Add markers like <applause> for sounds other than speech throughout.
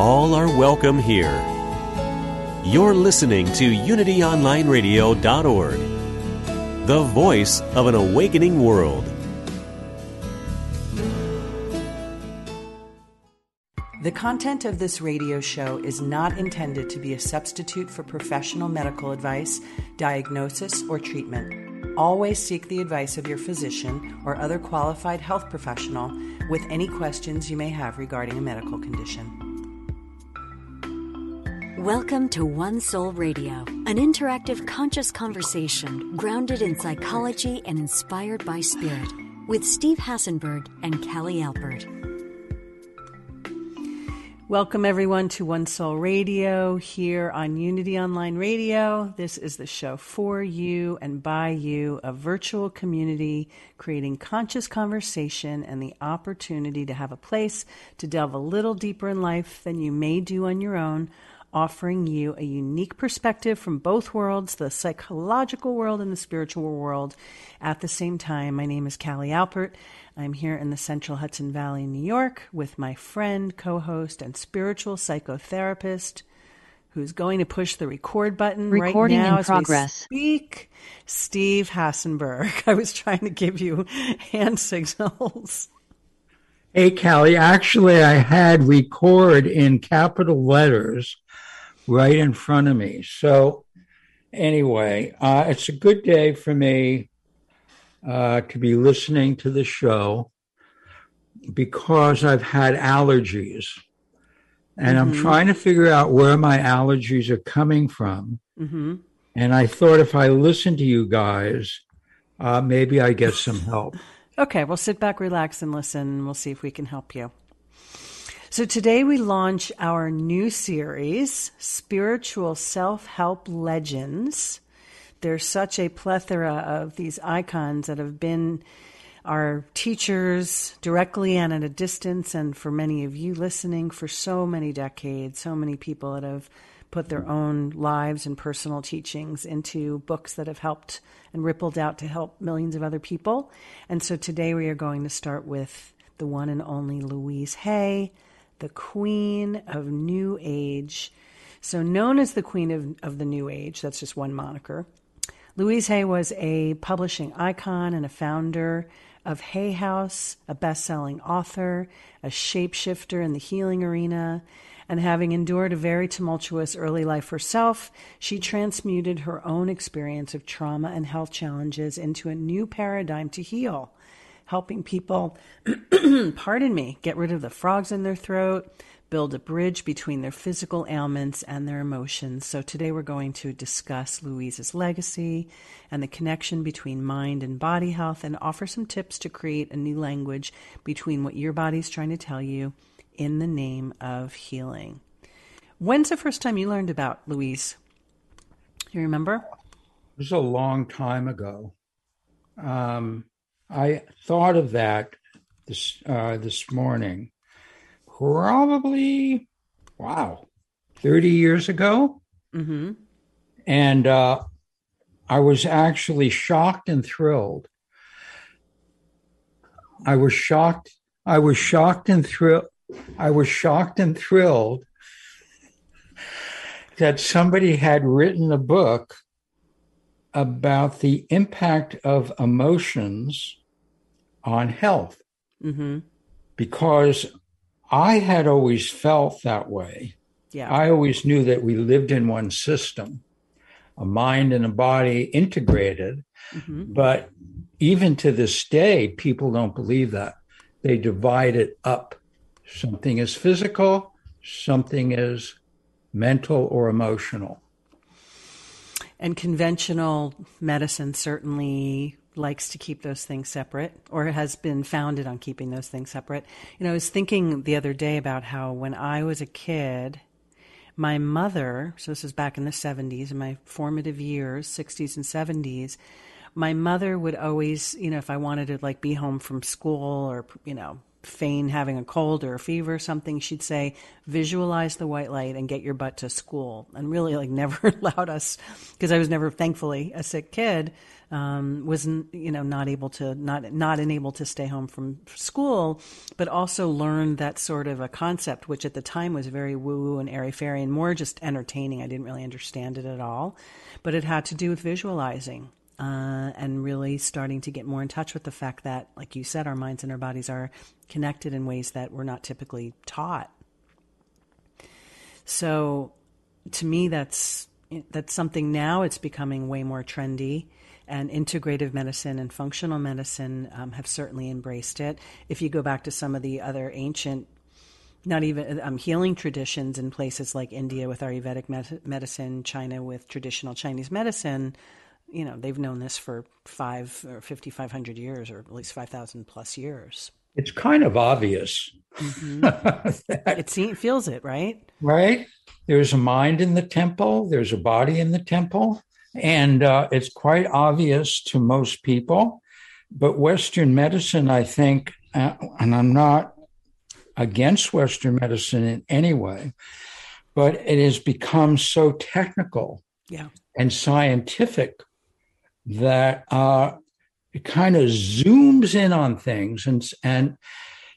All are welcome here. You're listening to UnityOnlineRadio.org, the voice of an awakening world. The content of this radio show is not intended to be a substitute for professional medical advice, diagnosis, or treatment. Always seek the advice of your physician or other qualified health professional with any questions you may have regarding a medical condition. Welcome to One Soul Radio, an interactive conscious conversation grounded in psychology and inspired by spirit with Steve Hassenberg and Callie Alpert. Welcome, everyone, to One Soul Radio here on Unity Online Radio. This is the show for you and by you, a virtual community creating conscious conversation and the opportunity to have a place to delve a little deeper in life than you may do on your own, offering you a unique perspective from both worlds, the psychological world and the spiritual world, at the same time. My name is Callie Alpert. I'm here in the central Hudson Valley, New York, with my friend, co host, and spiritual psychotherapist who's going to push the record button Recording right now in progress. speak, Steve Hassenberg. <laughs> I was trying to give you hand signals. Hey, Callie, actually, I had record in capital letters right in front of me. So, anyway, uh, it's a good day for me uh, to be listening to the show because I've had allergies. And mm-hmm. I'm trying to figure out where my allergies are coming from. Mm-hmm. And I thought if I listen to you guys, uh, maybe I get some help. <laughs> okay, well, sit back, relax, and listen. And we'll see if we can help you. So today we launch our new series, Spiritual Self Help Legends there's such a plethora of these icons that have been our teachers directly and at a distance, and for many of you listening for so many decades, so many people that have put their own lives and personal teachings into books that have helped and rippled out to help millions of other people. And so today we are going to start with the one and only Louise Hay, the Queen of New Age. So, known as the Queen of, of the New Age, that's just one moniker. Louise Hay was a publishing icon and a founder of Hay House, a best selling author, a shapeshifter in the healing arena, and having endured a very tumultuous early life herself, she transmuted her own experience of trauma and health challenges into a new paradigm to heal, helping people, <clears throat> pardon me, get rid of the frogs in their throat, build a bridge between their physical ailments and their emotions. So today we're going to discuss Louise's legacy and the connection between mind and body health and offer some tips to create a new language between what your body's trying to tell you in the name of healing. When's the first time you learned about Louise? You remember? It was a long time ago. Um, I thought of that this uh, this morning probably, wow, 30 years ago. Mm-hmm. And uh, I was actually shocked and thrilled. I was shocked. I was shocked and thrilled. I was shocked and thrilled that somebody had written a book about the impact of emotions on health. Mm-hmm. Because I had always felt that way. Yeah. I always knew that we lived in one system, a mind and a body integrated. Mm-hmm. But even to this day, people don't believe that. They divide it up. Something is physical, something is mental or emotional. And conventional medicine certainly likes to keep those things separate or has been founded on keeping those things separate. You know, I was thinking the other day about how when I was a kid, my mother, so this is back in the 70s, in my formative years, 60s and 70s, my mother would always, you know, if I wanted to like be home from school or, you know, feign having a cold or a fever or something, she'd say, visualize the white light and get your butt to school. And really, like, <laughs> never allowed us, because I was never, thankfully, a sick kid, um, wasn't, you know, not able to, not, not enabled to stay home from school, but also learned that sort of a concept, which at the time was very woo woo and airy fairy and more just entertaining. I didn't really understand it at all, but it had to do with visualizing uh, and really starting to get more in touch with the fact that, like you said, our minds and our bodies are connected in ways that we're not typically taught. So, to me, that's that's something now. It's becoming way more trendy, and integrative medicine and functional medicine um, have certainly embraced it. If you go back to some of the other ancient not even um, healing traditions in places like India with Ayurvedic medicine, China with traditional Chinese medicine, you know, they've known this for five or 5,500 years, or at least 5,000 plus years. It's kind of obvious. Mm-hmm. <laughs> it seems, feels it, right? Right. There's a mind in the temple, there's a body in the temple, and uh, it's quite obvious to most people. But Western medicine, I think, uh, and I'm not against Western medicine in any way, but it has become so technical yeah. and scientific that kind of zooms in on things and and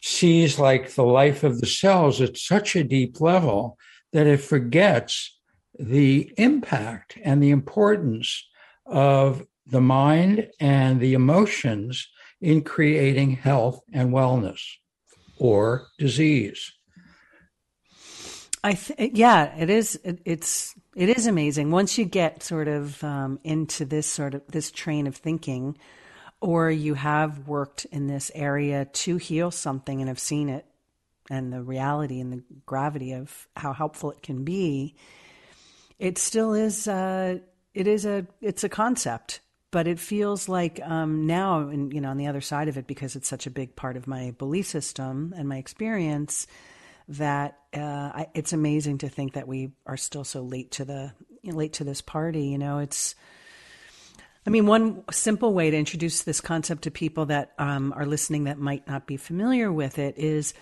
sees like the life of the cells at such a deep level that it forgets the impact and the importance of the mind and the emotions in creating health and wellness or disease. I th- yeah, it is. It, it's it is amazing once you get sort of um, into this sort of this train of thinking, or you have worked in this area to heal something and have seen it, and the reality and the gravity of how helpful it can be. It still is. Uh, it is a. It's a concept, but it feels like um, now, and you know, on the other side of it, because it's such a big part of my belief system and my experience that uh, I, it's amazing to think that we are still so late to the late to this party. You know, it's. I mean, one simple way to introduce this concept to people that um, are listening that might not be familiar with it is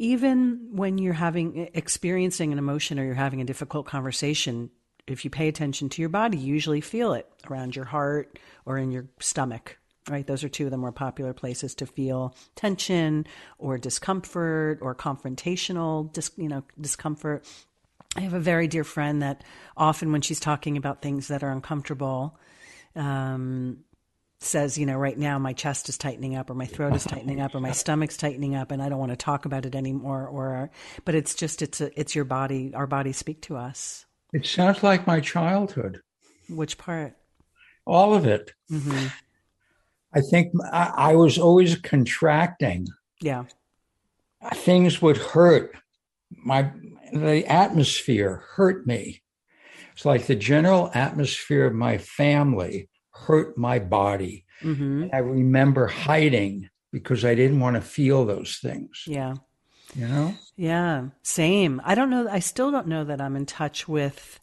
even when you're having experiencing an emotion or you're having a difficult conversation if you pay attention to your body you usually feel it around your heart or in your stomach right? Those are two of the more popular places to feel tension or discomfort or confrontational, dis, you know, discomfort. I have a very dear friend that often, when she's talking about things that are uncomfortable, um, says, you know, right now my chest is tightening up, or my throat is tightening up, or my <laughs> stomach's tightening up, and I don't want to talk about it anymore. Or, but it's just it's a, it's your body. Our bodies speak to us. It sounds like my childhood. Which part? All of it. Mm-hmm. I think I, I was always contracting. Yeah. Things would hurt. My the atmosphere hurt me. It's like the general atmosphere of my family hurt my body. Mm-hmm. I remember hiding because I didn't want to feel those things. Yeah. You know? Yeah. Same. I don't know. I still don't know that I'm in touch with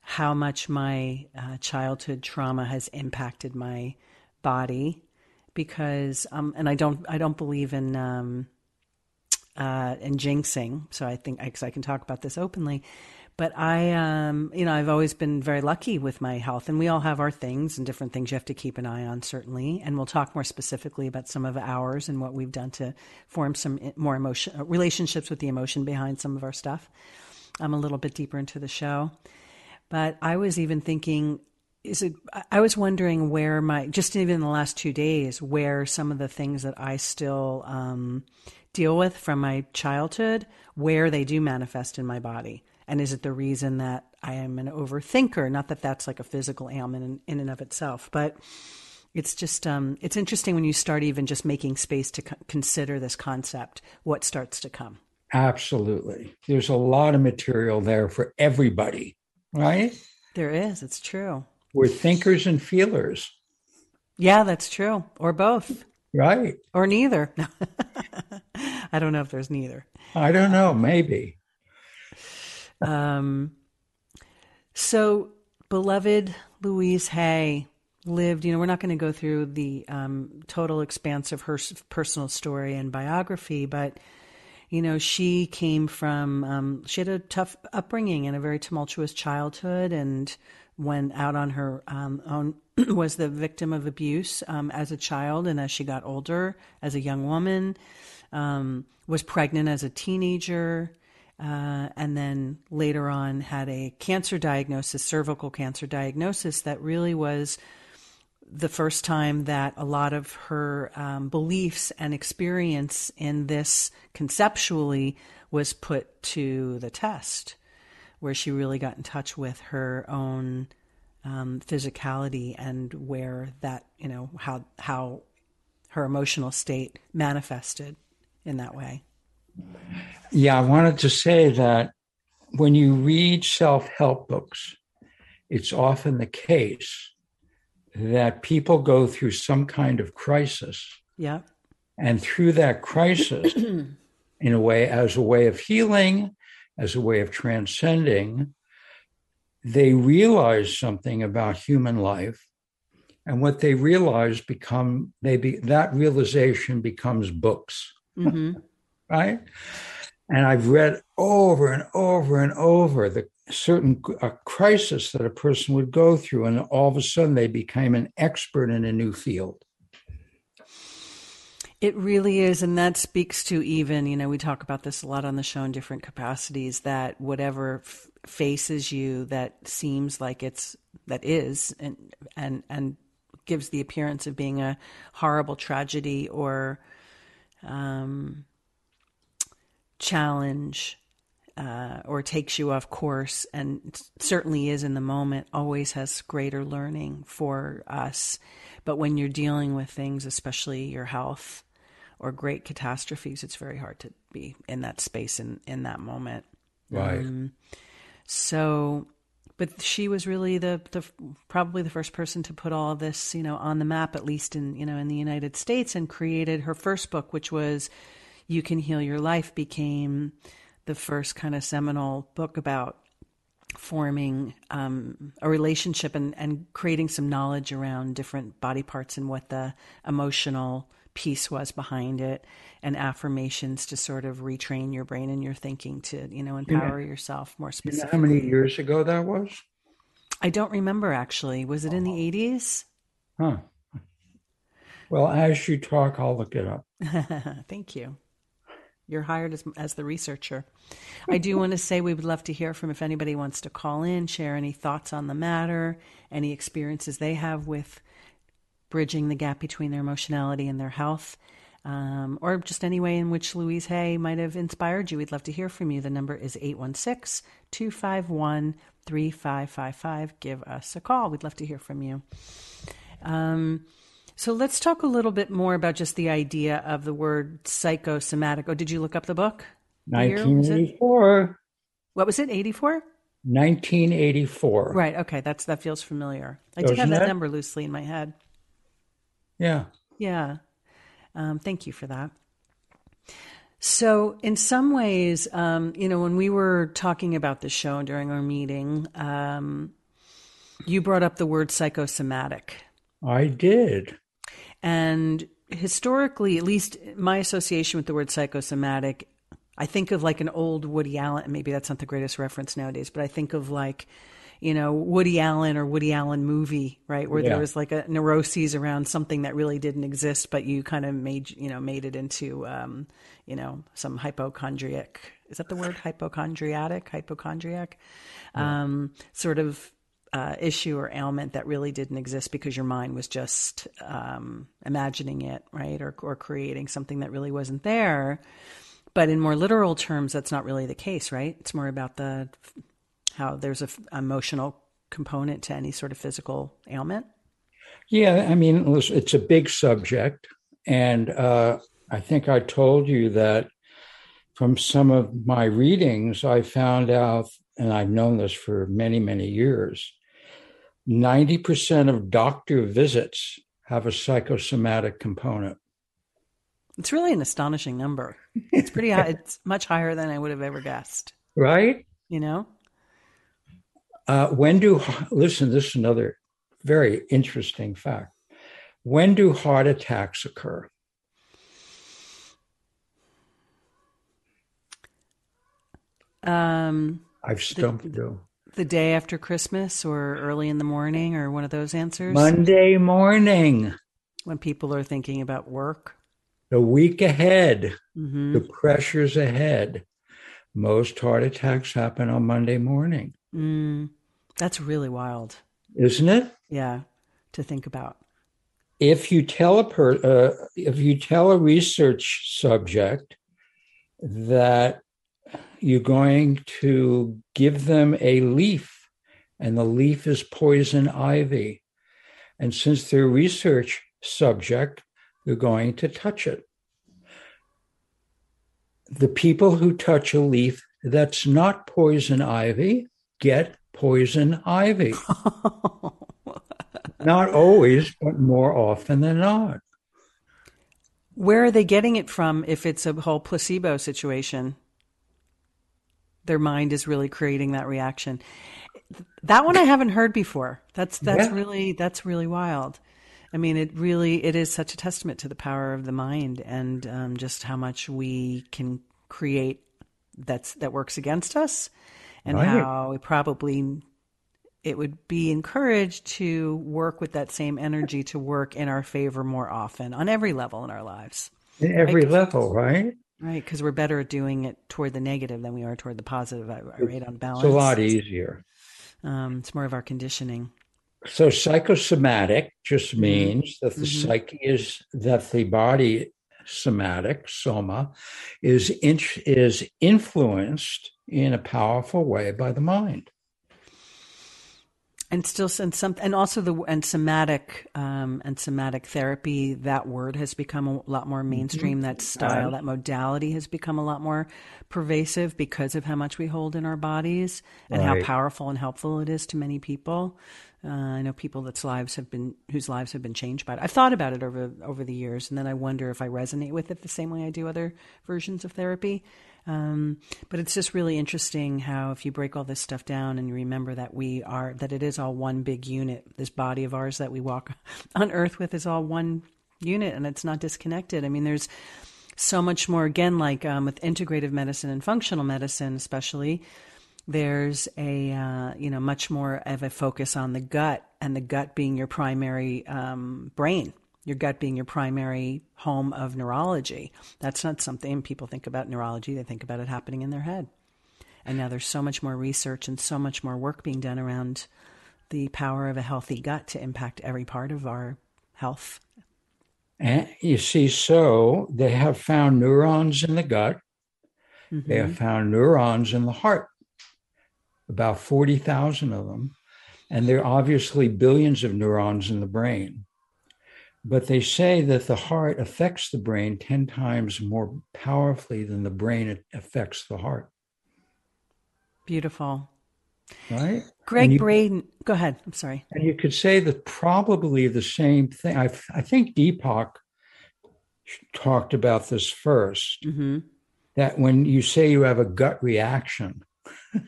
how much my uh, childhood trauma has impacted my body because um, and I don't I don't believe in um, uh, in jinxing. So I think because I can talk about this openly. But I, um, you know, I've always been very lucky with my health, and we all have our things and different things you have to keep an eye on, certainly. And we'll talk more specifically about some of ours and what we've done to form some more emotion relationships with the emotion behind some of our stuff. I'm a little bit deeper into the show, but I was even thinking is it i was wondering where my just even in the last two days where some of the things that i still um, deal with from my childhood where they do manifest in my body. And is it the reason that i am an overthinker? Not that that's like a physical ailment in, in and of itself but it's just um, it's interesting when you start even just making space to co- consider this concept what starts to come. Absolutely. There's a lot of material there for everybody right? There is. It's true we're thinkers and feelers. Yeah, that's true. Or both. Right. Or neither. <laughs> I don't know if there's neither. I don't know. Maybe. Um, so, beloved Louise Hay, lived, you know, we're not going to go through the um, total expanse of her personal story and biography, but, you know, she came from, um, she had a tough upbringing and a very tumultuous childhood and went out on her um, own, <clears throat> was the victim of abuse um, as a child and as she got older, as a young woman, um, was pregnant as a teenager. Uh, and then later on had a cancer diagnosis, cervical cancer diagnosis, that really was the first time that a lot of her um, beliefs and experience in this conceptually was put to the test, where she really got in touch with her own um, physicality and where that, you know, how how her emotional state manifested in that way. Yeah, I wanted to say that when you read self help books, it's often the case that people go through some kind of crisis. Yeah. And through that crisis, <clears throat> in a way, as a way of healing, as a way of transcending, they realize something about human life. And what they realize become maybe that realization becomes books. Mm-hmm. <laughs> right? And I've read over and over and over the certain a crisis that a person would go through, and all of a sudden they became an expert in a new field. It really is. And that speaks to even, you know, we talk about this a lot on the show in different capacities that whatever f- faces you that seems like it's, that is, and, and, and gives the appearance of being a horrible tragedy or, um, challenge uh, or takes you off course and certainly is in the moment always has greater learning for us but when you're dealing with things especially your health or great catastrophes it's very hard to be in that space in, in that moment. Right. Um, so but she was really the, the probably the first person to put all this you know on the map at least in you know in the United States and created her first book which was you Can Heal Your Life became the first kind of seminal book about forming um, a relationship and, and creating some knowledge around different body parts and what the emotional piece was behind it and affirmations to sort of retrain your brain and your thinking to you know empower yeah. yourself more specifically. You know how many years ago that was? I don't remember actually. Was it in the 80s? Huh. Well, as you talk, I'll look it up. <laughs> Thank you. You're hired as, as the researcher. I do want to say we would love to hear from if anybody wants to call in, share any thoughts on the matter, any experiences they have with bridging the gap between their emotionality and their health, um, or just any way in which Louise Hay might have inspired you. We'd love to hear from you. The number is 816 251 3555. Give us a call. We'd love to hear from you. Um, so let's talk a little bit more about just the idea of the word psychosomatic. Oh, did you look up the book? 1984. What was it? 84? 1984. Right. Okay. That's that feels familiar. I Doesn't did have that, that, number loosely in my head. Yeah. Yeah. Um, thank you for that. So, in some ways, um, you know, when we were talking about the show during our meeting, um, you brought up the word psychosomatic. I did. And historically, at least my association with the word psychosomatic, I think of like an old Woody Allen. Maybe that's not the greatest reference nowadays, but I think of like, you know, Woody Allen or Woody Allen movie, right? Where yeah. there was like a neuroses around something that really didn't exist, but you kind of made, you know, made it into, um, you know, some hypochondriac. Is that the word? Hypochondriatic, hypochondriac, yeah. um, sort of uh, issue or ailment that really didn't exist because your mind was just um, imagining it, right, or or creating something that really wasn't there. But in more literal terms, that's not really the case, right? It's more about the how there's a emotional component to any sort of physical ailment. Yeah, I mean, it's a big subject, and uh, I think I told you that from some of my readings, I found out, and I've known this for many, many years, 90% of doctor visits have a psychosomatic component. It's really an astonishing number. It's pretty high. <laughs> It's much higher than I would have ever guessed. Right? You know? Uh, when do, listen, this is another very interesting fact. When do heart attacks occur? Um, I've stumped you. the day after Christmas or early in the morning or one of those answers? Monday morning, When people are thinking about work. the week ahead, hmm the pressures ahead. Most heart attacks happen on Monday morning, Mm, that's really wild. isn't it? Yeah, to think about. If you tell a per, uh, if you tell a research subject that you're going to give them a leaf, and the leaf is poison ivy, and since they're a research subject, they're going to touch it. The people who touch a leaf that's not poison ivy get poison ivy. <laughs> not always, but more often than not. Where are they getting it from if it's a whole placebo situation? Their mind is really creating that reaction. That one I haven't heard before. That's that's Yeah. really that's really wild. I mean, it really it is such a testament to the power of the mind and um, just how much we can create that's that works against us, and Right. how we probably it would be encouraged to work with that same energy to work in our favor more often on every level in our lives. In every Right. level, right? Right, because we're better at doing it toward the negative than we are toward the positive. I, I rate on balance. It's a lot easier. Um, it's more of our conditioning. So psychosomatic just Mm-hmm. means that the psyche is that the body somatic soma is in, is influenced in a powerful way by the mind. and still and some and also the and somatic um, and somatic therapy that word has become a lot more mainstream that style that modality has become a lot more pervasive because of how much we hold in our bodies and how powerful and helpful it is to many people uh, I know people that's lives have been whose lives have been changed by it. I've thought about it over over the years, and then I wonder if I resonate with it the same way I do other versions of therapy. Um, but it's just really interesting how if you break all this stuff down and you remember that we are that it is all one big unit. This body of ours that we walk <laughs> on Earth with is all one unit, and it's not disconnected. I mean, there's so much more. Again, like um, with integrative medicine and functional medicine, especially there's a uh, you know much more of a focus on the gut and the gut being your primary um, brain your gut being your primary home of neurology that's not something people think about neurology they think about it happening in their head and now there's so much more research and so much more work being done around the power of a healthy gut to impact every part of our health And you see, so they have found neurons in the gut. They have mm-hmm. found neurons in the heart, about 40,000 of them. And there are obviously billions of neurons in the brain. But they say that the heart affects the brain 10 times more powerfully than the brain affects the heart, beautiful. Right? greg you- braden go ahead i'm sorry. And you could say that probably the same thing. I, I think Deepak talked about this 1st hmm that when you say you have a gut reaction,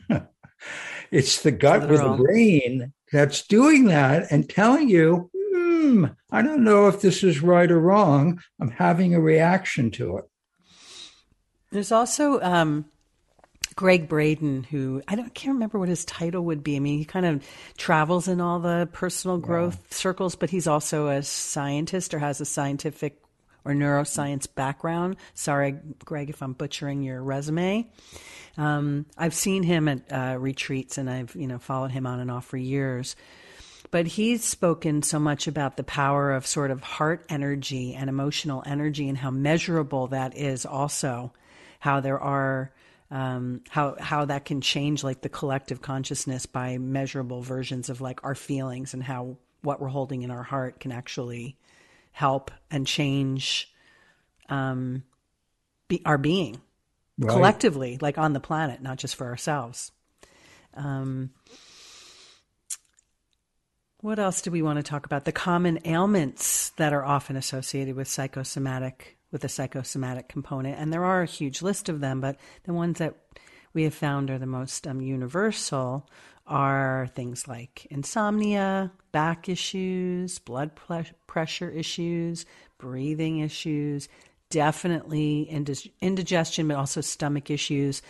<laughs> it's the gut with the brain that's doing that and telling you, hmm, I don't know if this is right or wrong. I'm having a reaction to it. There's also um, Gregg Braden, who I don't can't remember what his title would be. I mean, he kind of travels in all the personal growth circles, but he's also a scientist or has a scientific or neuroscience background. Sorry, Gregg, if I'm butchering your resume. Um, I've seen him at uh, retreats, and I've you know followed him on and off for years but he's spoken so much about the power of sort of heart energy and emotional energy and how measurable that is also how there are um, how how that can change like the collective consciousness by measurable versions of like our feelings and how what we're holding in our heart can actually help and change um, be, our being Right? collectively, like on the planet, not just for ourselves. Um, what else do we want to talk about? The common ailments that are often associated with psychosomatic, with the psychosomatic component, and there are a huge list of them, but the ones that we have found are the most um, universal are things like insomnia, back issues, blood pressure issues, breathing issues, definitely indigestion, but also stomach issues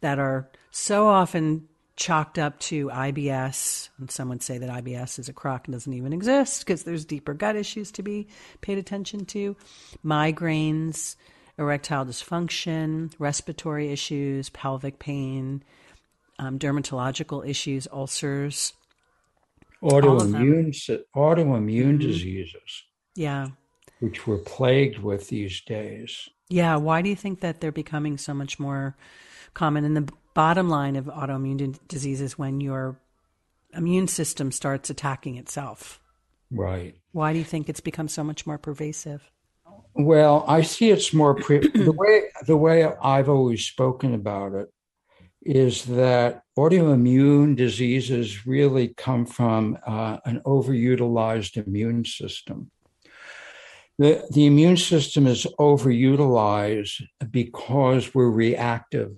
that are so often chalked up to IBS. And some would say that IBS is a crock and doesn't even exist because there's deeper gut issues to be paid attention to. Migraines, erectile dysfunction, respiratory issues, pelvic pain, um, dermatological issues, ulcers. Autoimmune, autoimmune mm-hmm. diseases. Yeah. Which we're plagued with these days. Yeah. Why do you think that they're becoming so much more common? And the bottom line of autoimmune diseases when your immune system starts attacking itself. Right. Why do you think it's become so much more pervasive? Well, I see it's more pre- <clears throat> the way the way I've always spoken about it is that autoimmune diseases really come from uh, an overutilized immune system. The, the immune system is overutilized because we're reactive.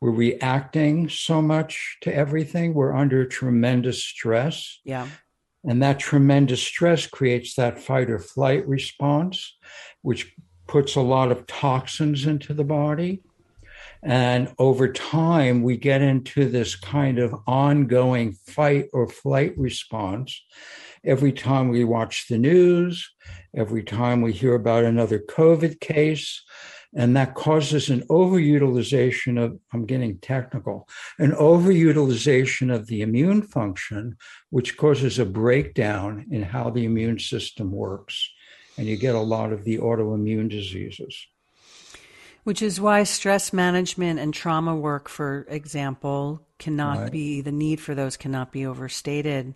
We're reacting so much to everything. We're under tremendous stress. Yeah. And that tremendous stress creates that fight or flight response, which puts a lot of toxins into the body. And over time, we get into this kind of ongoing fight or flight response. Every time we watch the news, every time we hear about another COVID case, and that causes an overutilization of, I'm getting technical, an overutilization of the immune function, which causes a breakdown in how the immune system works. And you get a lot of the autoimmune diseases. Which is why stress management and trauma work, for example, cannot right. be, the need for those cannot be overstated.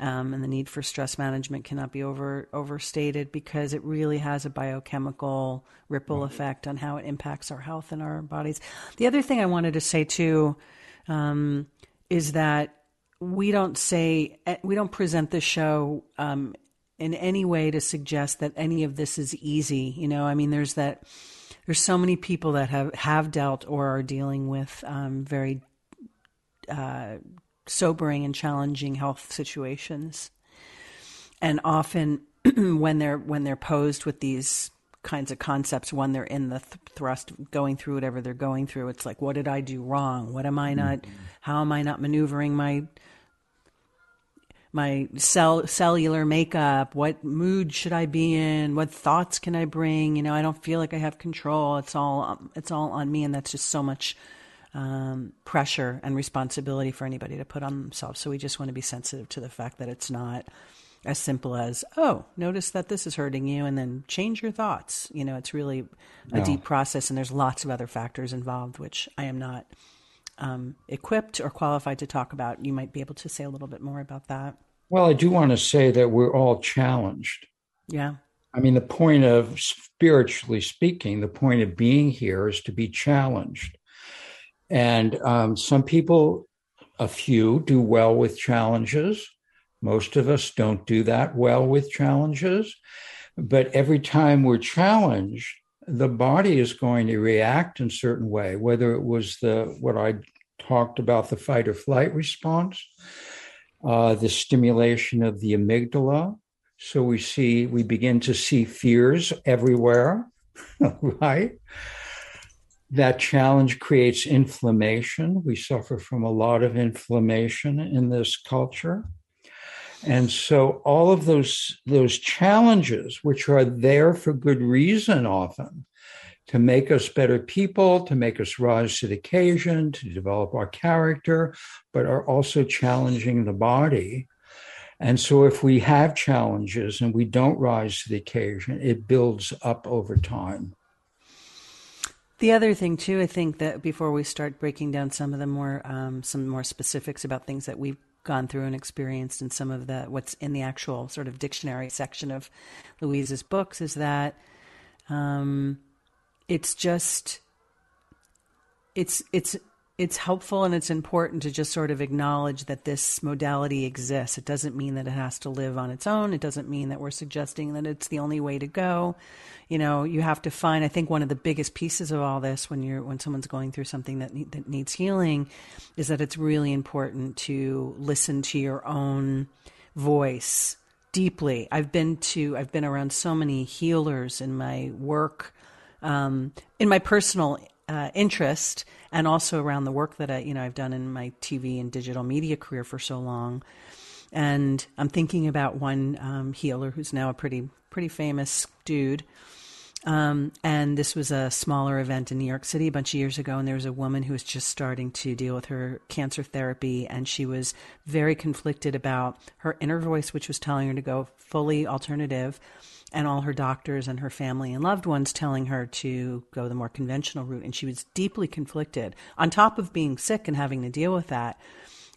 Um, and the need for stress management cannot be over overstated because it really has a biochemical ripple right. effect on how it impacts our health and our bodies. The other thing I wanted to say too um, is that we don't say we don't present the show um, in any way to suggest that any of this is easy. You know, I mean, there's that there's so many people that have have dealt or are dealing with um, very uh, sobering and challenging health situations. And often <clears throat> when they're when they're posed with these kinds of concepts when they're in the th- thrust going through whatever they're going through it's like what did i do wrong? What am i not mm-hmm. how am i not maneuvering my my cell cellular makeup? What mood should i be in? What thoughts can i bring? You know i don't feel like i have control. It's all um, it's all on me and that's just so much um, pressure and responsibility for anybody to put on themselves. So we just want to be sensitive to the fact that it's not as simple as, oh, notice that this is hurting you and then change your thoughts. You know, it's really a no. deep process and there's lots of other factors involved, which I am not um, equipped or qualified to talk about. You might be able to say a little bit more about that. Well, I do want to say that we're all challenged. Yeah. I mean, the point of spiritually speaking, the point of being here is to be challenged. And um, some people, a few, do well with challenges. Most of us don't do that well with challenges. But every time we're challenged, the body is going to react in certain way, whether it was the what I talked about, the fight or flight response, uh, the stimulation of the amygdala. So we see, we begin to see fears everywhere, <laughs> right? That challenge creates inflammation. We suffer from a lot of inflammation in this culture. And so all of those, those challenges, which are there for good reason often, to make us better people, to make us rise to the occasion, to develop our character, but are also challenging the body. And so if we have challenges and we don't rise to the occasion, it builds up over time. The other thing too, I think that before we start breaking down some of the more um, some more specifics about things that we've gone through and experienced and some of the what's in the actual sort of dictionary section of Louise's books is that um, it's just it's it's it's helpful and it's important to just sort of acknowledge that this modality exists. It doesn't mean that it has to live on its own. It doesn't mean that we're suggesting that it's the only way to go. You know, you have to find. I think one of the biggest pieces of all this, when you're when someone's going through something that that needs healing, is that it's really important to listen to your own voice deeply. I've been to. I've been around so many healers in my work, um, in my personal uh, interest and also around the work that I, you know, I've done in my TV and digital media career for so long. And I'm thinking about one um, healer who's now a pretty pretty famous dude. Um, and this was a smaller event in New York City a bunch of years ago, and there was a woman who was just starting to deal with her cancer therapy, and she was very conflicted about her inner voice, which was telling her to go fully alternative, and all her doctors and her family and loved ones telling her to go the more conventional route. And she was deeply conflicted, on top of being sick and having to deal with that.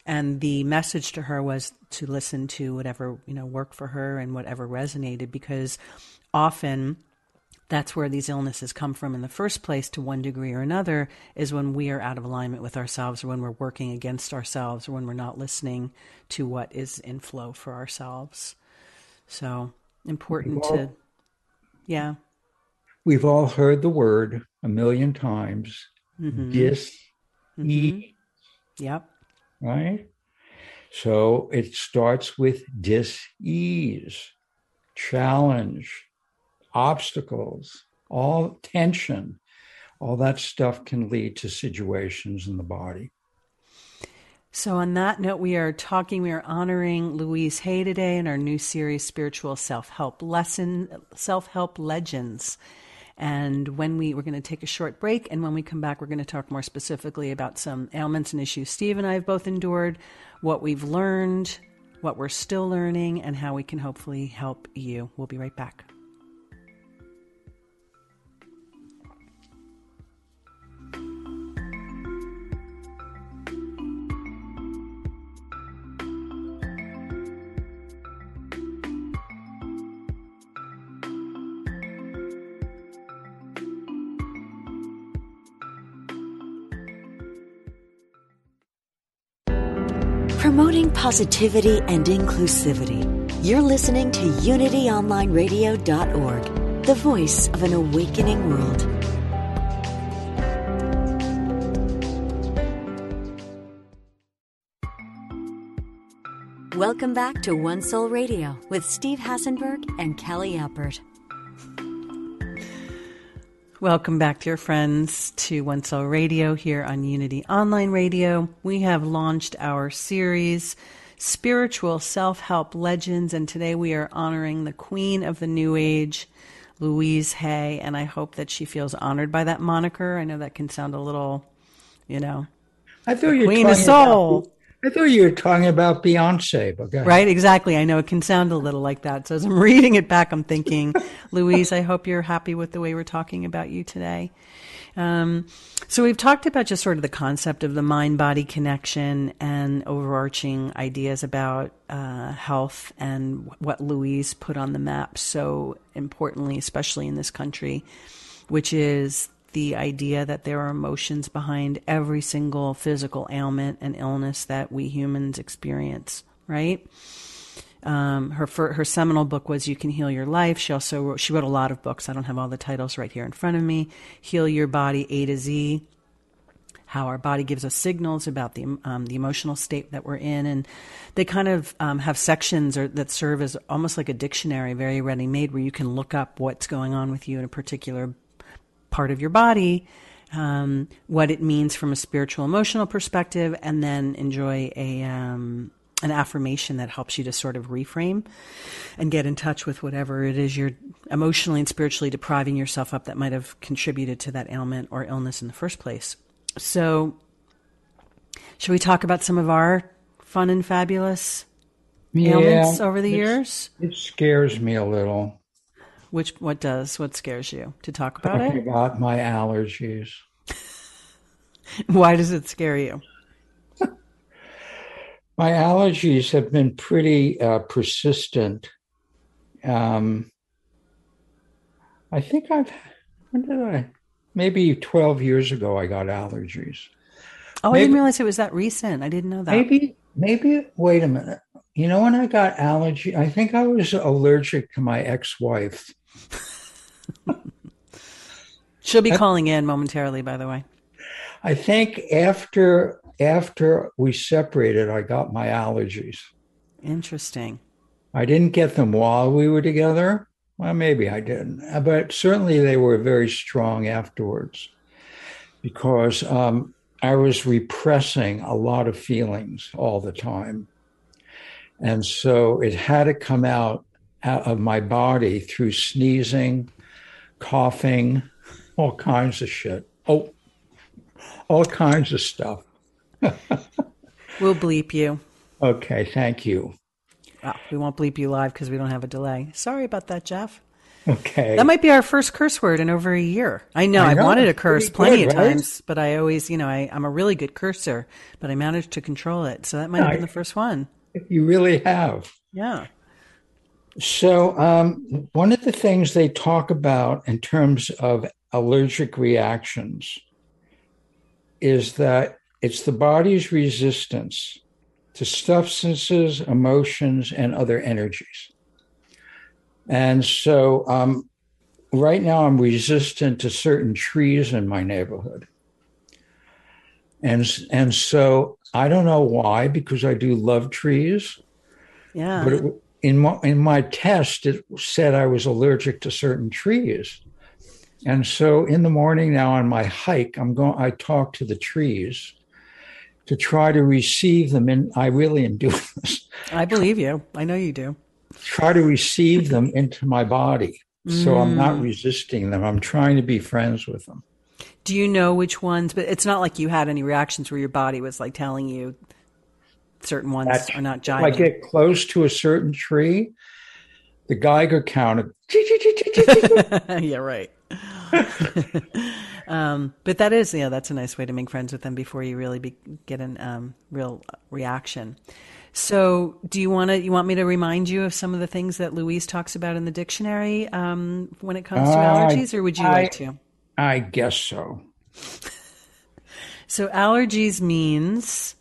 And the message to her was to listen to whatever, you know, worked for her and whatever resonated because often that's where these illnesses come from in the first place to one degree or another is when we are out of alignment with ourselves or when we're working against ourselves or when we're not listening to what is in flow for ourselves. So important all, to yeah. We've all heard the word a million times mm-hmm. dis mm-hmm. yep. Right? So it starts with dis-ease challenge obstacles all tension. All that stuff can lead to situations in the body so, on that note, we are talking, we are honoring Louise Hay today in our new series, Spiritual Self Help Lesson, Self Help Legends. And when we, we're going to take a short break, and when we come back, we're going to talk more specifically about some ailments and issues Steve and I have both endured, what we've learned, what we're still learning, and how we can hopefully help you. We'll be right back. Positivity and inclusivity. You're listening to UnityOnlineRadio.org, the voice of an awakening world. Welcome back to One Soul Radio with Steve Hassenberg and Callie Alpert. Welcome back, dear friends, to One Soul Radio here on Unity Online Radio. We have launched our series, Spiritual Self Help Legends, and today we are honoring the Queen of the New Age, Louise Hay, and I hope that she feels honored by that moniker. I know that can sound a little, you know, I feel you're Queen of Soul. I thought you were talking about Beyonce, but right, exactly. I know it can sound a little like that. So as I'm <laughs> reading it back, I'm thinking, Louise, I hope you're happy with the way we're talking about you today. Um, so we've talked about just sort of the concept of the mind-body connection and overarching ideas about uh, health and what Louise put on the map so importantly, especially in this country, which is the idea that there are emotions behind every single physical ailment and illness that we humans experience, right? Um, her her seminal book was "You Can Heal Your Life." She also wrote, she wrote a lot of books. I don't have all the titles right here in front of me. "Heal Your Body A to Z," how our body gives us signals about the um, the emotional state that we're in, and they kind of um, have sections or, that serve as almost like a dictionary, very ready made, where you can look up what's going on with you in a particular part of your body, um, what it means from a spiritual emotional perspective, and then enjoy a um, an affirmation that helps you to sort of reframe and get in touch with whatever it is you're emotionally and spiritually depriving yourself up that might have contributed to that ailment or illness in the first place. So, should we talk about some of our fun and fabulous yeah, ailments over the years? It scares me a little. Which what does what scares you to talk about Talking it? About my allergies. <laughs> Why does it scare you? <laughs> my allergies have been pretty uh, persistent. Um, I think I've when did I? Maybe twelve years ago I got allergies, Oh, maybe, I didn't realize it was that recent. I didn't know that. Maybe, maybe. Wait a minute. You know, when I got allergy, I think I was allergic to my ex-wife. <laughs> She'll be calling in momentarily, by the way. I think after after we separated, I got my allergies. Interesting. I didn't get them while we were together. Well, maybe I didn't, but certainly they were very strong afterwards because um, I was repressing a lot of feelings all the time. And so it had to come out, out of my body through sneezing, coughing, all kinds of shit. Oh, all kinds of stuff. <laughs> we'll bleep you. Okay, thank you. Well, we won't bleep you live because we don't have a delay. Sorry about that, Jeff. Okay. That might be our first curse word in over a year. I know, I have wanted a curse plenty good, of right? times, but I always, you know, I, am a really good cursor, but I managed to control it. So that might have been the first one. You really have. Yeah. So, um, one of the things they talk about in terms of allergic reactions is that it's the body's resistance to substances, emotions, and other energies. And so um, right now I'm resistant to certain trees in my neighborhood. And, and so I don't know why, because I do love trees. Yeah. But it, in my, in my test, it said I was allergic to certain trees. And so in the morning now on my hike, I'm going, I talk to the trees to try to receive them. And I really am doing <laughs> this. I believe you. I know you do. Try to receive them into my body. So mm. I'm not mm. resisting them. I'm trying to be friends with them. Do you know which ones? But it's not like you had any reactions where your body was like telling you certain ones That's, are not giant. I get close to a certain tree, the Geiger counted. <laughs> yeah, right. <laughs> um, but that is, yeah, that's a nice way to make friends with them before you really be, get a um, real reaction. So, do you want to? You want me to remind you of some of the things that Louise talks about in the dictionary um, when it comes to uh, allergies, or would you I, like to? I guess so. <laughs> so, allergies means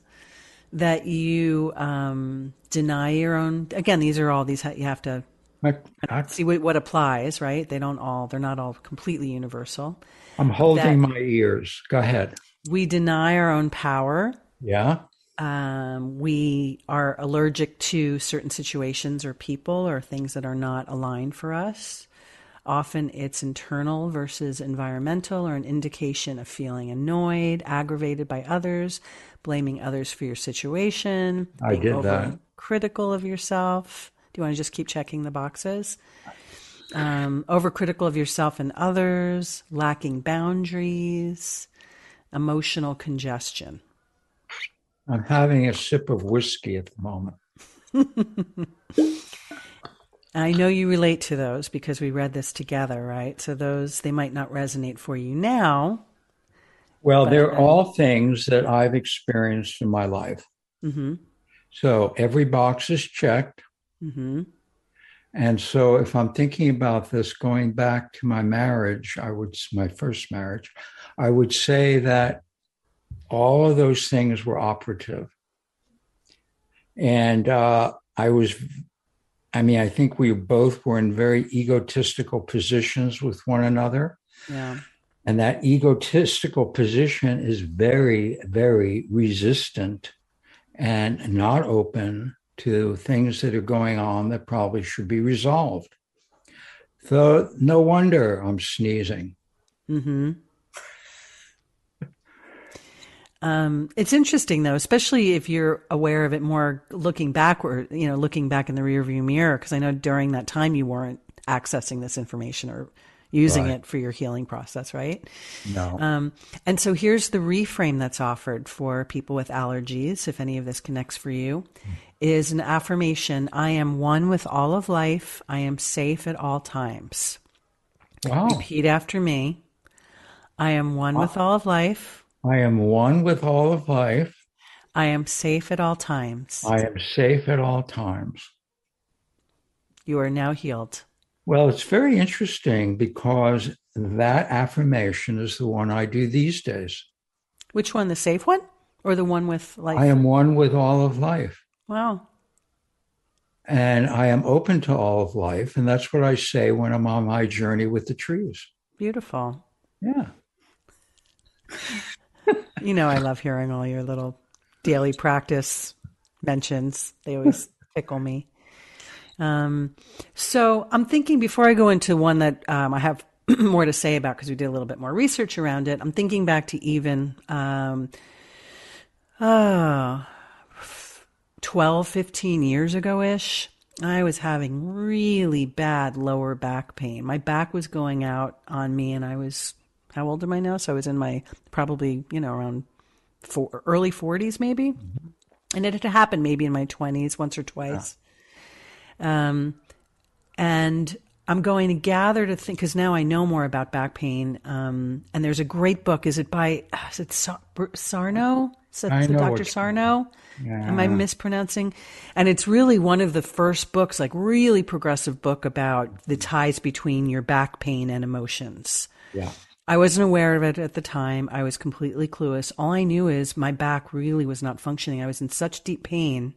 that you um, deny your own. Again, these are all these you have to see what, what, applies, right? They don't all. They're not all completely universal. I'm holding my ears. Go ahead. We deny our own power. Yeah. Um, we are allergic to certain situations or people or things that are not aligned for us. Often it's internal versus environmental or an indication of feeling annoyed, aggravated by others, blaming others for your situation, I did that. critical of yourself. Do you want to just keep checking the boxes? Um, overcritical of yourself and others, lacking boundaries, emotional congestion. I'm having a sip of whiskey at the moment. <laughs> I know you relate to those because we read this together, right? So those they might not resonate for you now. Well, they're um, all things that I've experienced in my life. Mm-hmm. So every box is checked. Mm-hmm. And so if I'm thinking about this going back to my marriage, I would my first marriage, I would say that all of those things were operative. And uh, I was, I mean, I think we both were in very egotistical positions with one another. Yeah. And that egotistical position is very, very resistant and not open to things that are going on that probably should be resolved. So, no wonder I'm sneezing. Mm-hmm. Um, it's interesting though, especially if you're aware of it more looking backward, you know, looking back in the rearview mirror, because I know during that time you weren't accessing this information or using right. it for your healing process, right? No. Um, and so here's the reframe that's offered for people with allergies, if any of this connects for you, is an affirmation I am one with all of life. I am safe at all times. Wow. Repeat after me. I am one wow. with all of life. I am one with all of life. I am safe at all times. I am safe at all times. You are now healed. Well, it's very interesting because that affirmation is the one I do these days. Which one? The safe one? or the one with life? I am one with all of life. Wow. And I am open to all of life. And that's what I say when I'm on my journey with the trees. Beautiful. Yeah. You know, I love hearing all your little daily practice mentions. They always <laughs> tickle me. Um, so I'm thinking before I go into one that um, I have <clears throat> more to say about because we did a little bit more research around it. I'm thinking back to even um, uh, 12, 15 years ago ish. I was having really bad lower back pain. My back was going out on me, and I was, how old am I now? So I was in my probably, you know, around four, early 40s, maybe. Mm-hmm. And it had happened maybe in my 20s once or twice. Yeah. Um, and I'm going to gather to think because now I know more about back pain. Um, and there's a great book. Is it by is it Sarno? Is it Dr. Sarno? Yeah. Am I mispronouncing? And it's really one of the first books, like really progressive book about the ties between your back pain and emotions. Yeah. I wasn't aware of it at the time. I was completely clueless. All I knew is my back really was not functioning. I was in such deep pain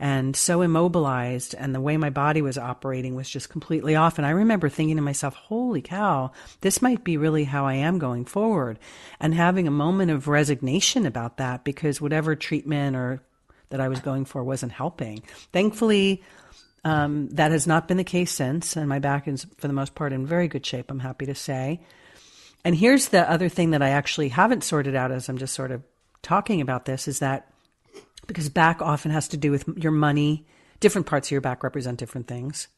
and so immobilized and the way my body was operating was just completely off and i remember thinking to myself holy cow this might be really how i am going forward and having a moment of resignation about that because whatever treatment or that i was going for wasn't helping thankfully um, that has not been the case since and my back is for the most part in very good shape i'm happy to say and here's the other thing that i actually haven't sorted out as i'm just sort of talking about this is that because back often has to do with your money. Different parts of your back represent different things.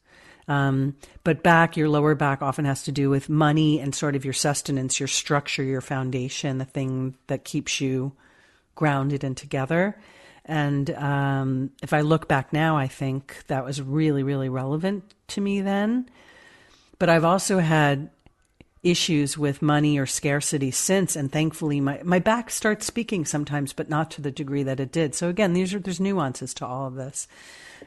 Um, but back, your lower back often has to do with money and sort of your sustenance, your structure, your foundation, the thing that keeps you grounded and together. And um, if I look back now, I think that was really, really relevant to me then. But I've also had issues with money or scarcity since and thankfully my, my back starts speaking sometimes but not to the degree that it did. So again these are there's nuances to all of this.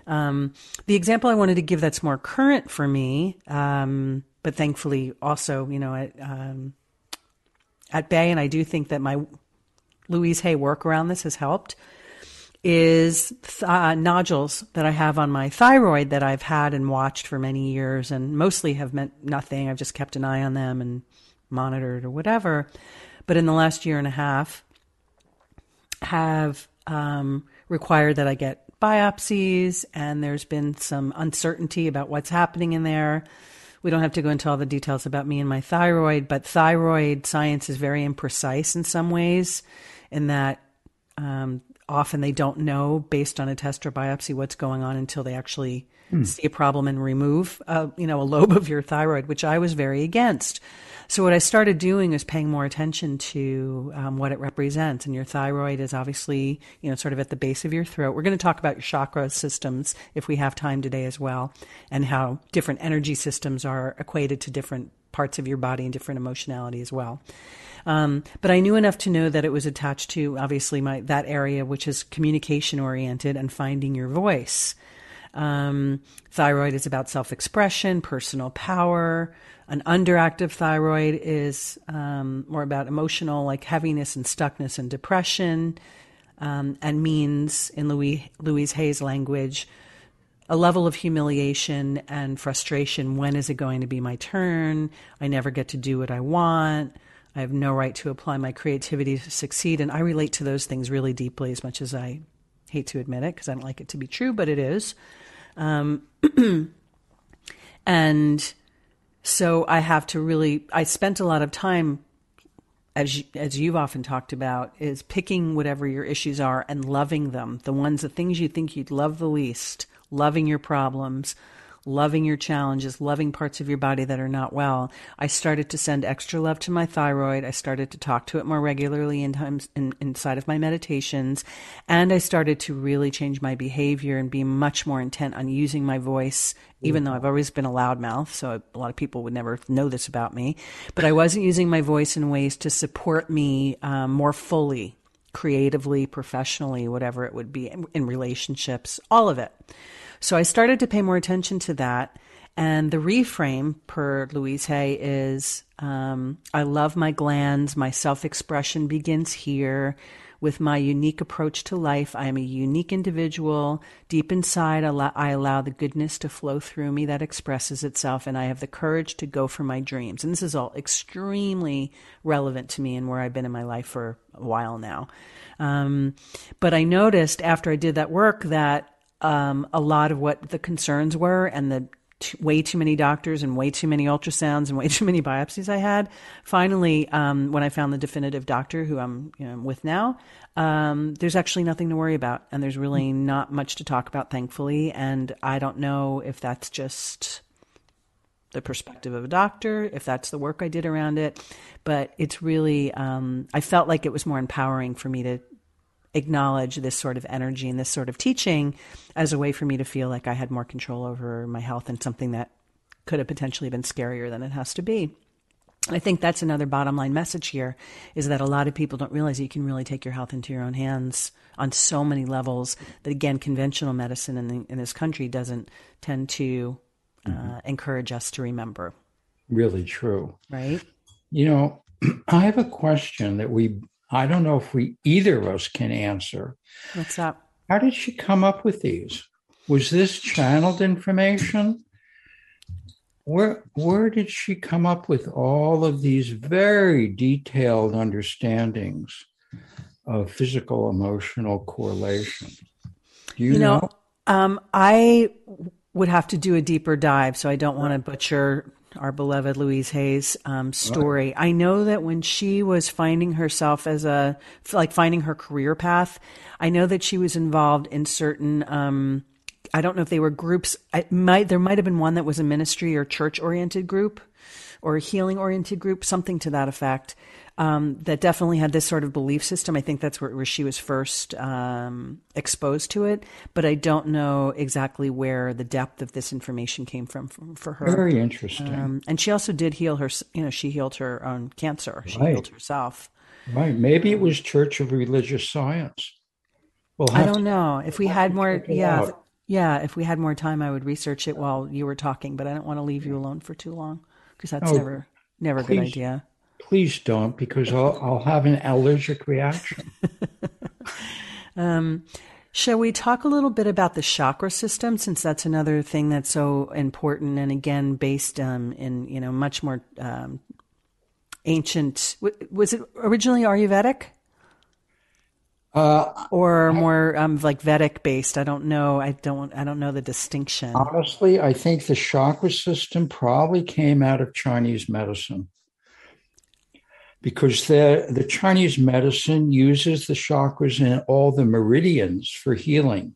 Um, the example i wanted to give that's more current for me um, but thankfully also you know at, um, at bay and i do think that my louise hay work around this has helped is uh, nodules that I have on my thyroid that I've had and watched for many years and mostly have meant nothing. I've just kept an eye on them and monitored or whatever. But in the last year and a half, have um, required that I get biopsies, and there's been some uncertainty about what's happening in there. We don't have to go into all the details about me and my thyroid, but thyroid science is very imprecise in some ways, in that um, often they don't know based on a test or biopsy what's going on until they actually mm. see a problem and remove a, you know a lobe of your thyroid which i was very against. So what i started doing is paying more attention to um, what it represents. And your thyroid is obviously you know sort of at the base of your throat. We're going to talk about your chakra systems if we have time today as well and how different energy systems are equated to different parts of your body and different emotionality as well um, but I knew enough to know that it was attached to obviously my that area, which is communication oriented and finding your voice. Um, thyroid is about self expression, personal power. An underactive thyroid is um, more about emotional, like heaviness and stuckness and depression, um, and means, in Louis, Louise Hay's language, a level of humiliation and frustration. When is it going to be my turn? I never get to do what I want. I have no right to apply my creativity to succeed. And I relate to those things really deeply, as much as I hate to admit it, because I don't like it to be true, but it is. Um, <clears throat> and so I have to really, I spent a lot of time, as, as you've often talked about, is picking whatever your issues are and loving them. The ones, the things you think you'd love the least, loving your problems, loving your challenges, loving parts of your body that are not well, I started to send extra love to my thyroid. I started to talk to it more regularly in times in, inside of my meditations, and I started to really change my behavior and be much more intent on using my voice. Even though I've always been a loudmouth, so a lot of people would never know this about me, but I wasn't using my voice in ways to support me um, more fully, creatively, professionally, whatever it would be in relationships, all of it. So I started to pay more attention to that. And the reframe per Louise Hay is um, I love my glands. My self expression begins here. with my unique approach to life. I am a unique individual. Deep inside, I allow the goodness to flow through me that expresses itself, and I have the courage to go for my dreams. And this is all extremely relevant to me and where I've been in my life for a while now. Um, but I noticed after I did that work that um, a lot of what the concerns were and the t- way too many doctors and way too many ultrasounds and way too many biopsies I had. Finally, um, when I found the definitive doctor who I'm you know, with now, um, there's actually nothing to worry about, and there's really not much to talk about, thankfully. And I don't know if that's just the perspective of a doctor, if that's the work I did around it, but it's really um, I felt like it was more empowering for me to acknowledge this sort of energy and this sort of teaching as a way for me to feel like I had more control over my health and something that could have potentially been scarier than it has to be. I think that's another bottom line message here is that a lot of people don't realize you can really take your health into your own hands on so many levels that again conventional medicine in, the, in this country doesn't tend to uh, mm-hmm. encourage us to remember. Really true. Right? You know, <clears throat> I have a question that we I don't know if we either of us can answer. What's up? How did she come up with these? Was this channeled information? Where where did she come up with all of these very detailed understandings of physical emotional correlation? Do you, you know, know? Um, I would have to do a deeper dive, so I don't want to butcher our beloved Louise Hay's um, story. Right. I know that when she was finding herself as a, like finding her career path, I know that she was involved in certain, um, I don't know if they were groups. I might, there might have been one that was a ministry or church oriented group or a healing oriented group, something to that effect um, that definitely had this sort of belief system. I think that's where, where she was first um, exposed to it, but I don't know exactly where the depth of this information came from for, for her. Very interesting. Um, and she also did heal her. You know, she healed her own cancer. She right. healed herself. Right. Maybe it was Church of Religious Science. We'll I don't know if we had more. Yeah. Yeah, if we had more time, I would research it while you were talking, but I don't want to leave you alone for too long because that's oh, never never a good idea. Please don't, because I'll, I'll have an allergic reaction. <laughs> um, shall we talk a little bit about the chakra system, since that's another thing that's so important, and again based um, in you know much more um, ancient. Was it originally Ayurvedic? Uh, or more um, like Vedic based. I don't know. I don't. I don't know the distinction. Honestly, I think the chakra system probably came out of Chinese medicine because the, the Chinese medicine uses the chakras and all the meridians for healing.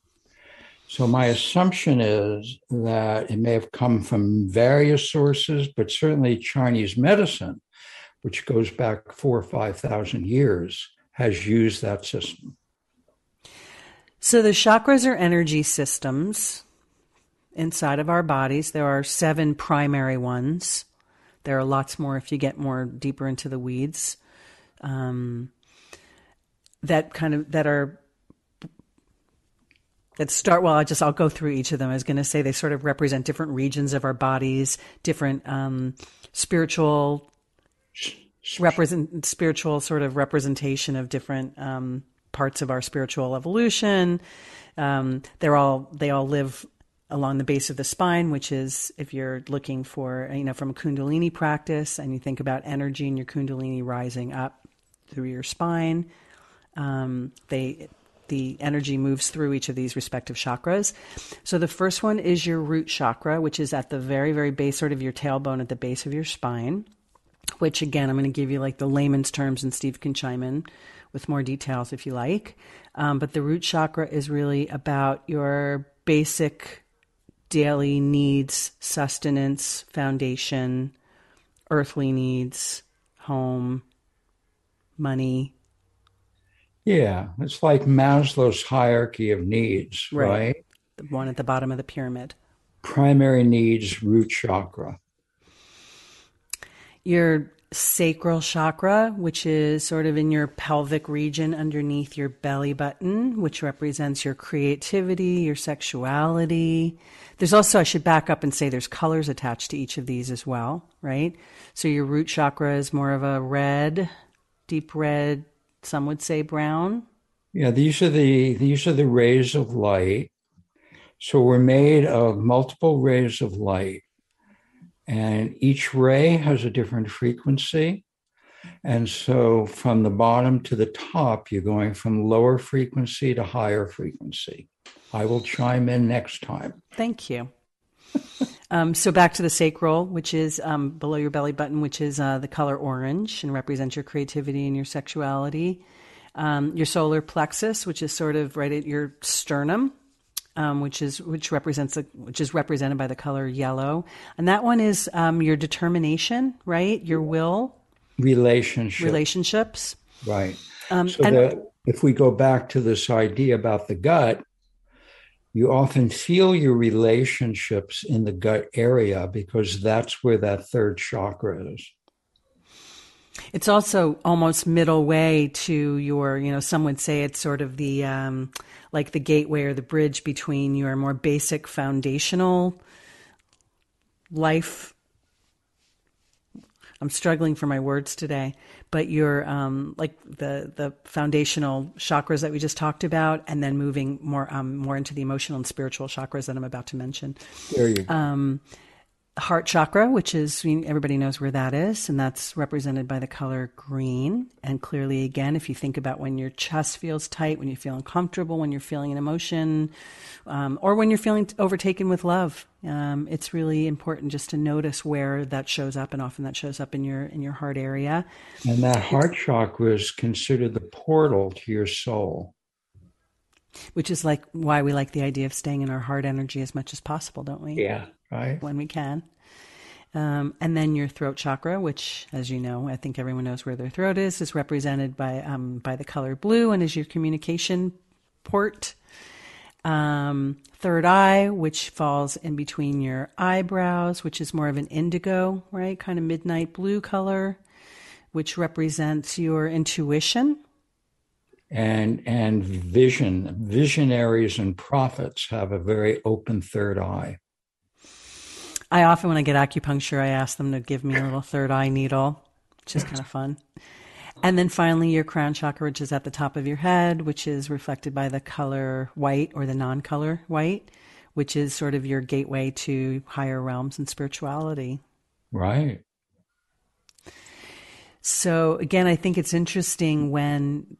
So, my assumption is that it may have come from various sources, but certainly Chinese medicine, which goes back four or 5,000 years, has used that system. So, the chakras are energy systems inside of our bodies. There are seven primary ones. There are lots more if you get more deeper into the weeds. Um, that kind of that are that start well i just i'll go through each of them i was going to say they sort of represent different regions of our bodies different um, spiritual represent spiritual sort of representation of different um, parts of our spiritual evolution um, they're all they all live along the base of the spine, which is if you're looking for, you know, from a Kundalini practice and you think about energy and your Kundalini rising up through your spine, um, they the energy moves through each of these respective chakras. So the first one is your root chakra, which is at the very, very base, sort of your tailbone at the base of your spine. Which again, I'm going to give you like the layman's terms, and Steve can chime in with more details if you like. Um, but the root chakra is really about your basic daily needs, sustenance, foundation, earthly needs, home, money. Yeah, it's like Maslow's hierarchy of needs, right? right? The one at the bottom of the pyramid. Primary needs, root chakra. Your sacral chakra, which is sort of in your pelvic region underneath your belly button, which represents your creativity, your sexuality. There's also, I should back up and say there's colors attached to each of these as well, right? So your root chakra is more of a red, deep red, some would say brown, Yeah, these are the these are the rays of light. So we're made of multiple rays of light, and each ray has a different frequency. And so from the bottom to the top, you're going from lower frequency to higher frequency. I will chime in next time. Thank you. <laughs> um, so back to the sacral, which is um, below your belly button, which is uh, the color orange and represents your creativity and your sexuality. Um, your solar plexus, which is sort of right at your sternum, um, which is which represents a, which is represented by the color yellow, and that one is um, your determination, right? Your will, relationship, relationships, right? Um, so and, the, if we go back to this idea about the gut, you often feel your relationships in the gut area because that's where that third chakra is. It's also almost middle way to your, you know, some would say it's sort of the, um, like the gateway or the bridge between your more basic foundational life. I'm struggling for my words today but you're um, like the the foundational chakras that we just talked about, and then moving more um, more into the emotional and spiritual chakras that I'm about to mention. There you go. Um, heart chakra, which is everybody knows where that is, and that's represented by the color green. And clearly, again, if you think about when your chest feels tight, when you feel uncomfortable, when you're feeling an emotion, um, or when you're feeling overtaken with love, um, it's really important just to notice where that shows up, and often that shows up in your in your heart area. And that heart chakra is considered the portal to your soul. Which is like why we like the idea of staying in our heart energy as much as possible, don't we? Yeah right? When we can. Um, and then your throat chakra, which, as you know, I think everyone knows where their throat is, is represented by um, by the color blue and is your communication port. Um, third eye, which falls in between your eyebrows, which is more of an indigo, right? Kind of midnight blue color, which represents your intuition. And and vision, visionaries and prophets have a very open third eye. I often, when I get acupuncture, I ask them to give me a little third eye needle, which is kind of fun. And then finally, your crown chakra, which is at the top of your head, which is reflected by the color white or the non color white, which is sort of your gateway to higher realms and spirituality. Right. So, again, I think it's interesting when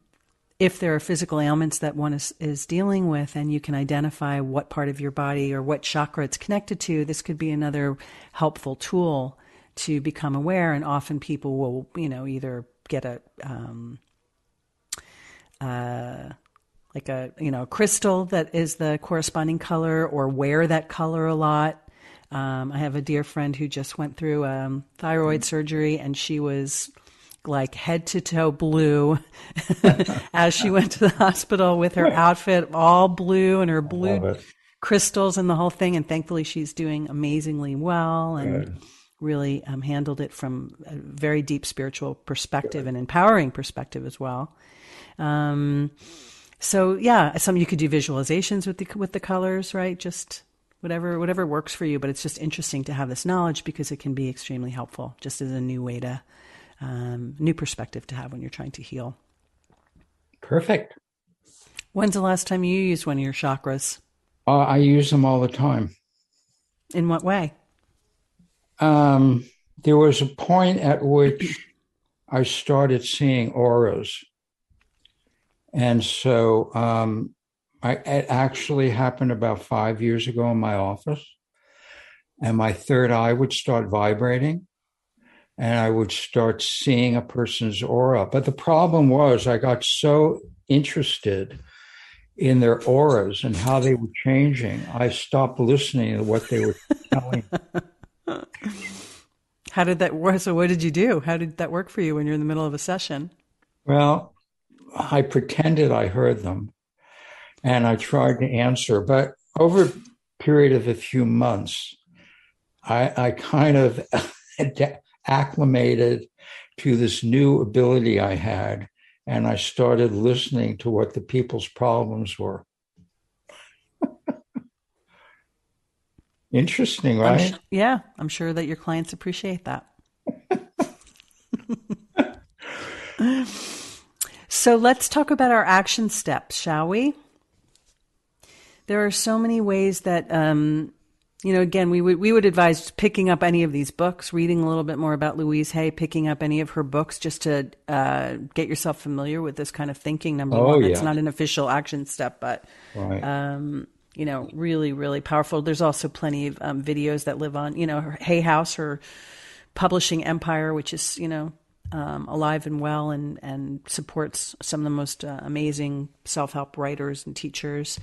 if there are physical ailments that one is, is dealing with and you can identify what part of your body or what chakra it's connected to, this could be another helpful tool to become aware. And often people will, you know, either get a, um, uh, like a, you know, crystal that is the corresponding color or wear that color a lot. Um, I have a dear friend who just went through um, thyroid surgery and she was like head to toe blue <laughs> as she went to the hospital with her outfit all blue and her blue crystals and the whole thing. And thankfully, she's doing amazingly well and Good. really um, handled it from a very deep spiritual perspective Good. and empowering perspective as well. Um, so yeah, some you could do visualizations with the with the colors, right? Just whatever whatever works for you. But it's just interesting to have this knowledge because it can be extremely helpful, just as a new way to um, new perspective to have when you're trying to heal. Perfect. When's the last time you used one of your chakras? Uh, I use them all the time. In what way? Um, there was a point at which I started seeing auras. And so um, I, it actually happened about five years ago in my office. And my third eye would start vibrating and I would start seeing a person's aura. But the problem was, I got so interested in their auras and how they were changing, I stopped listening to what they were telling. <laughs> How did that work? So, what did you do? How did that work for you when you're in the middle of a session? Well, I pretended I heard them and I tried to answer. But over a period of a few months, I, I kind of <laughs> acclimated to this new ability I had, and I started listening to what the people's problems were. <laughs> Interesting, right? I'm sh- yeah, I'm sure that your clients appreciate that. <laughs> So let's talk about our action steps, shall we? There are so many ways that um, you know, again, we would we would advise picking up any of these books, reading a little bit more about Louise Hay, picking up any of her books, just to uh, get yourself familiar with this kind of thinking. Number oh, one, yeah. it's not an official action step, but right. um, you know, really, really powerful. There's also plenty of um, videos that live on, you know, her Hay House, her publishing empire, which is you know um, alive and well, and and supports some of the most uh, amazing self help writers and teachers.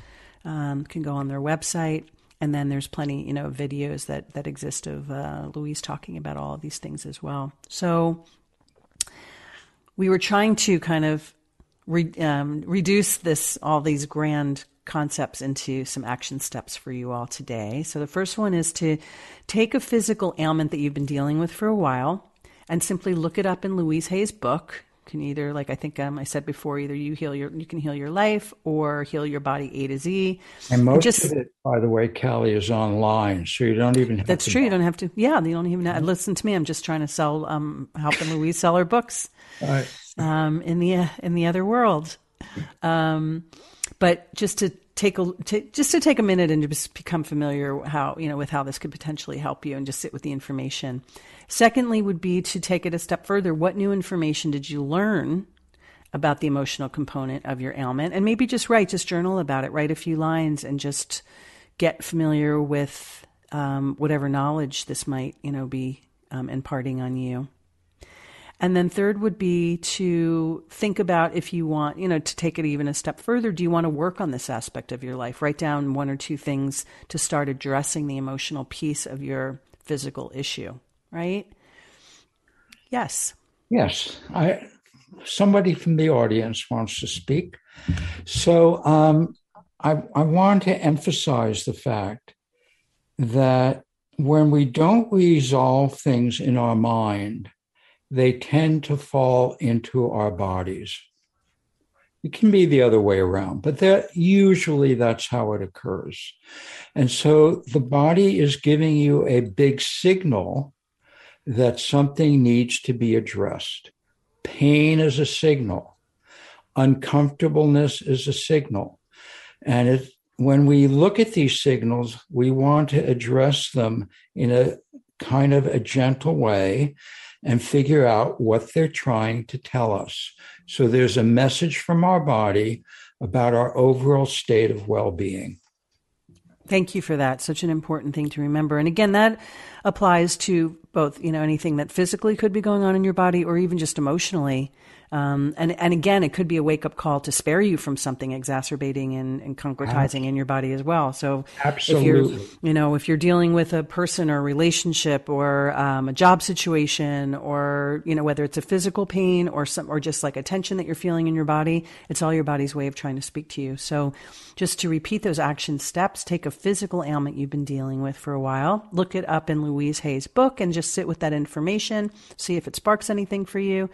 Um, can go on their website and then there's plenty, you know, videos that that exist of uh, Louise talking about all of these things as well. So we were trying to kind of re- um, reduce this all these grand concepts into some action steps for you all today. So the first one is to take a physical ailment that you've been dealing with for a while and simply look it up in Louise Hay's book can either like I think um, I said before, either you heal your you can heal your life or heal your body A to Z. And most just, of it, by the way, Callie, is online, so you don't even. that's true. Buy. You don't have to. Yeah, you don't even have, listen to me. I'm just trying to sell, um, helping Louise sell her books. Right. Um, in the in the other world, um, but just to take just to take a minute and just become familiar how you know with how this could potentially help you and just sit with the information. Secondly, would be to take it a step further. What new information did you learn about the emotional component of your ailment? And maybe just write, just journal about it. Write a few lines and just get familiar with um, whatever knowledge this might you know be um, imparting on you. And then third would be to think about if you want, you know, to take it even a step further, do you want to work on this aspect of your life? Write down one or two things to start addressing the emotional piece of your physical issue, right? Yes. Yes. I somebody from the audience wants to speak. So um, I, I want to emphasize the fact that when we don't resolve things in our mind, they tend to fall into our bodies. It can be the other way around, but that usually that's how it occurs. And so the body is giving you a big signal that something needs to be addressed. Pain is a signal. Uncomfortableness is a signal. And it, when we look at these signals, we want to address them in a kind of a gentle way and figure out what they're trying to tell us. So there's a message from our body about our overall state of well being. Thank you for that. Such an important thing to remember. And again, that applies to both, you know, anything that physically could be going on in your body or even just emotionally. Um, and, and again, it could be a wake up call to spare you from something exacerbating and, and concretizing in your body as well. So Absolutely. if you're, you know, if you're dealing with a person or relationship or um, a job situation or, you know, whether it's a physical pain or some, or just like a tension that you're feeling in your body, it's all your body's way of trying to speak to you. So just to repeat those action steps, take a physical ailment you've been dealing with for a while, look it up in Louise Hay's book and just sit with that information, see if it sparks anything for you.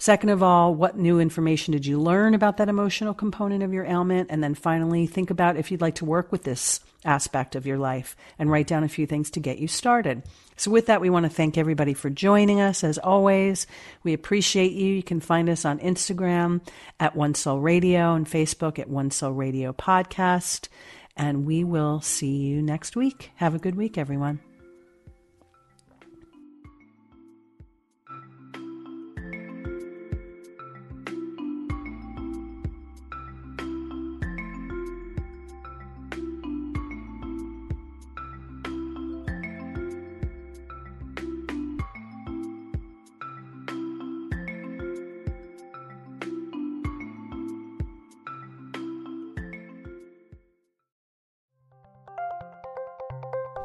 Second of all, what new information did you learn about that emotional component of your ailment? And then finally, think about if you'd like to work with this aspect of your life and write down a few things to get you started. So, with that, we want to thank everybody for joining us as always. We appreciate you. You can find us on Instagram at One Soul Radio and Facebook at One Soul Radio Podcast. And we will see you next week. Have a good week, everyone.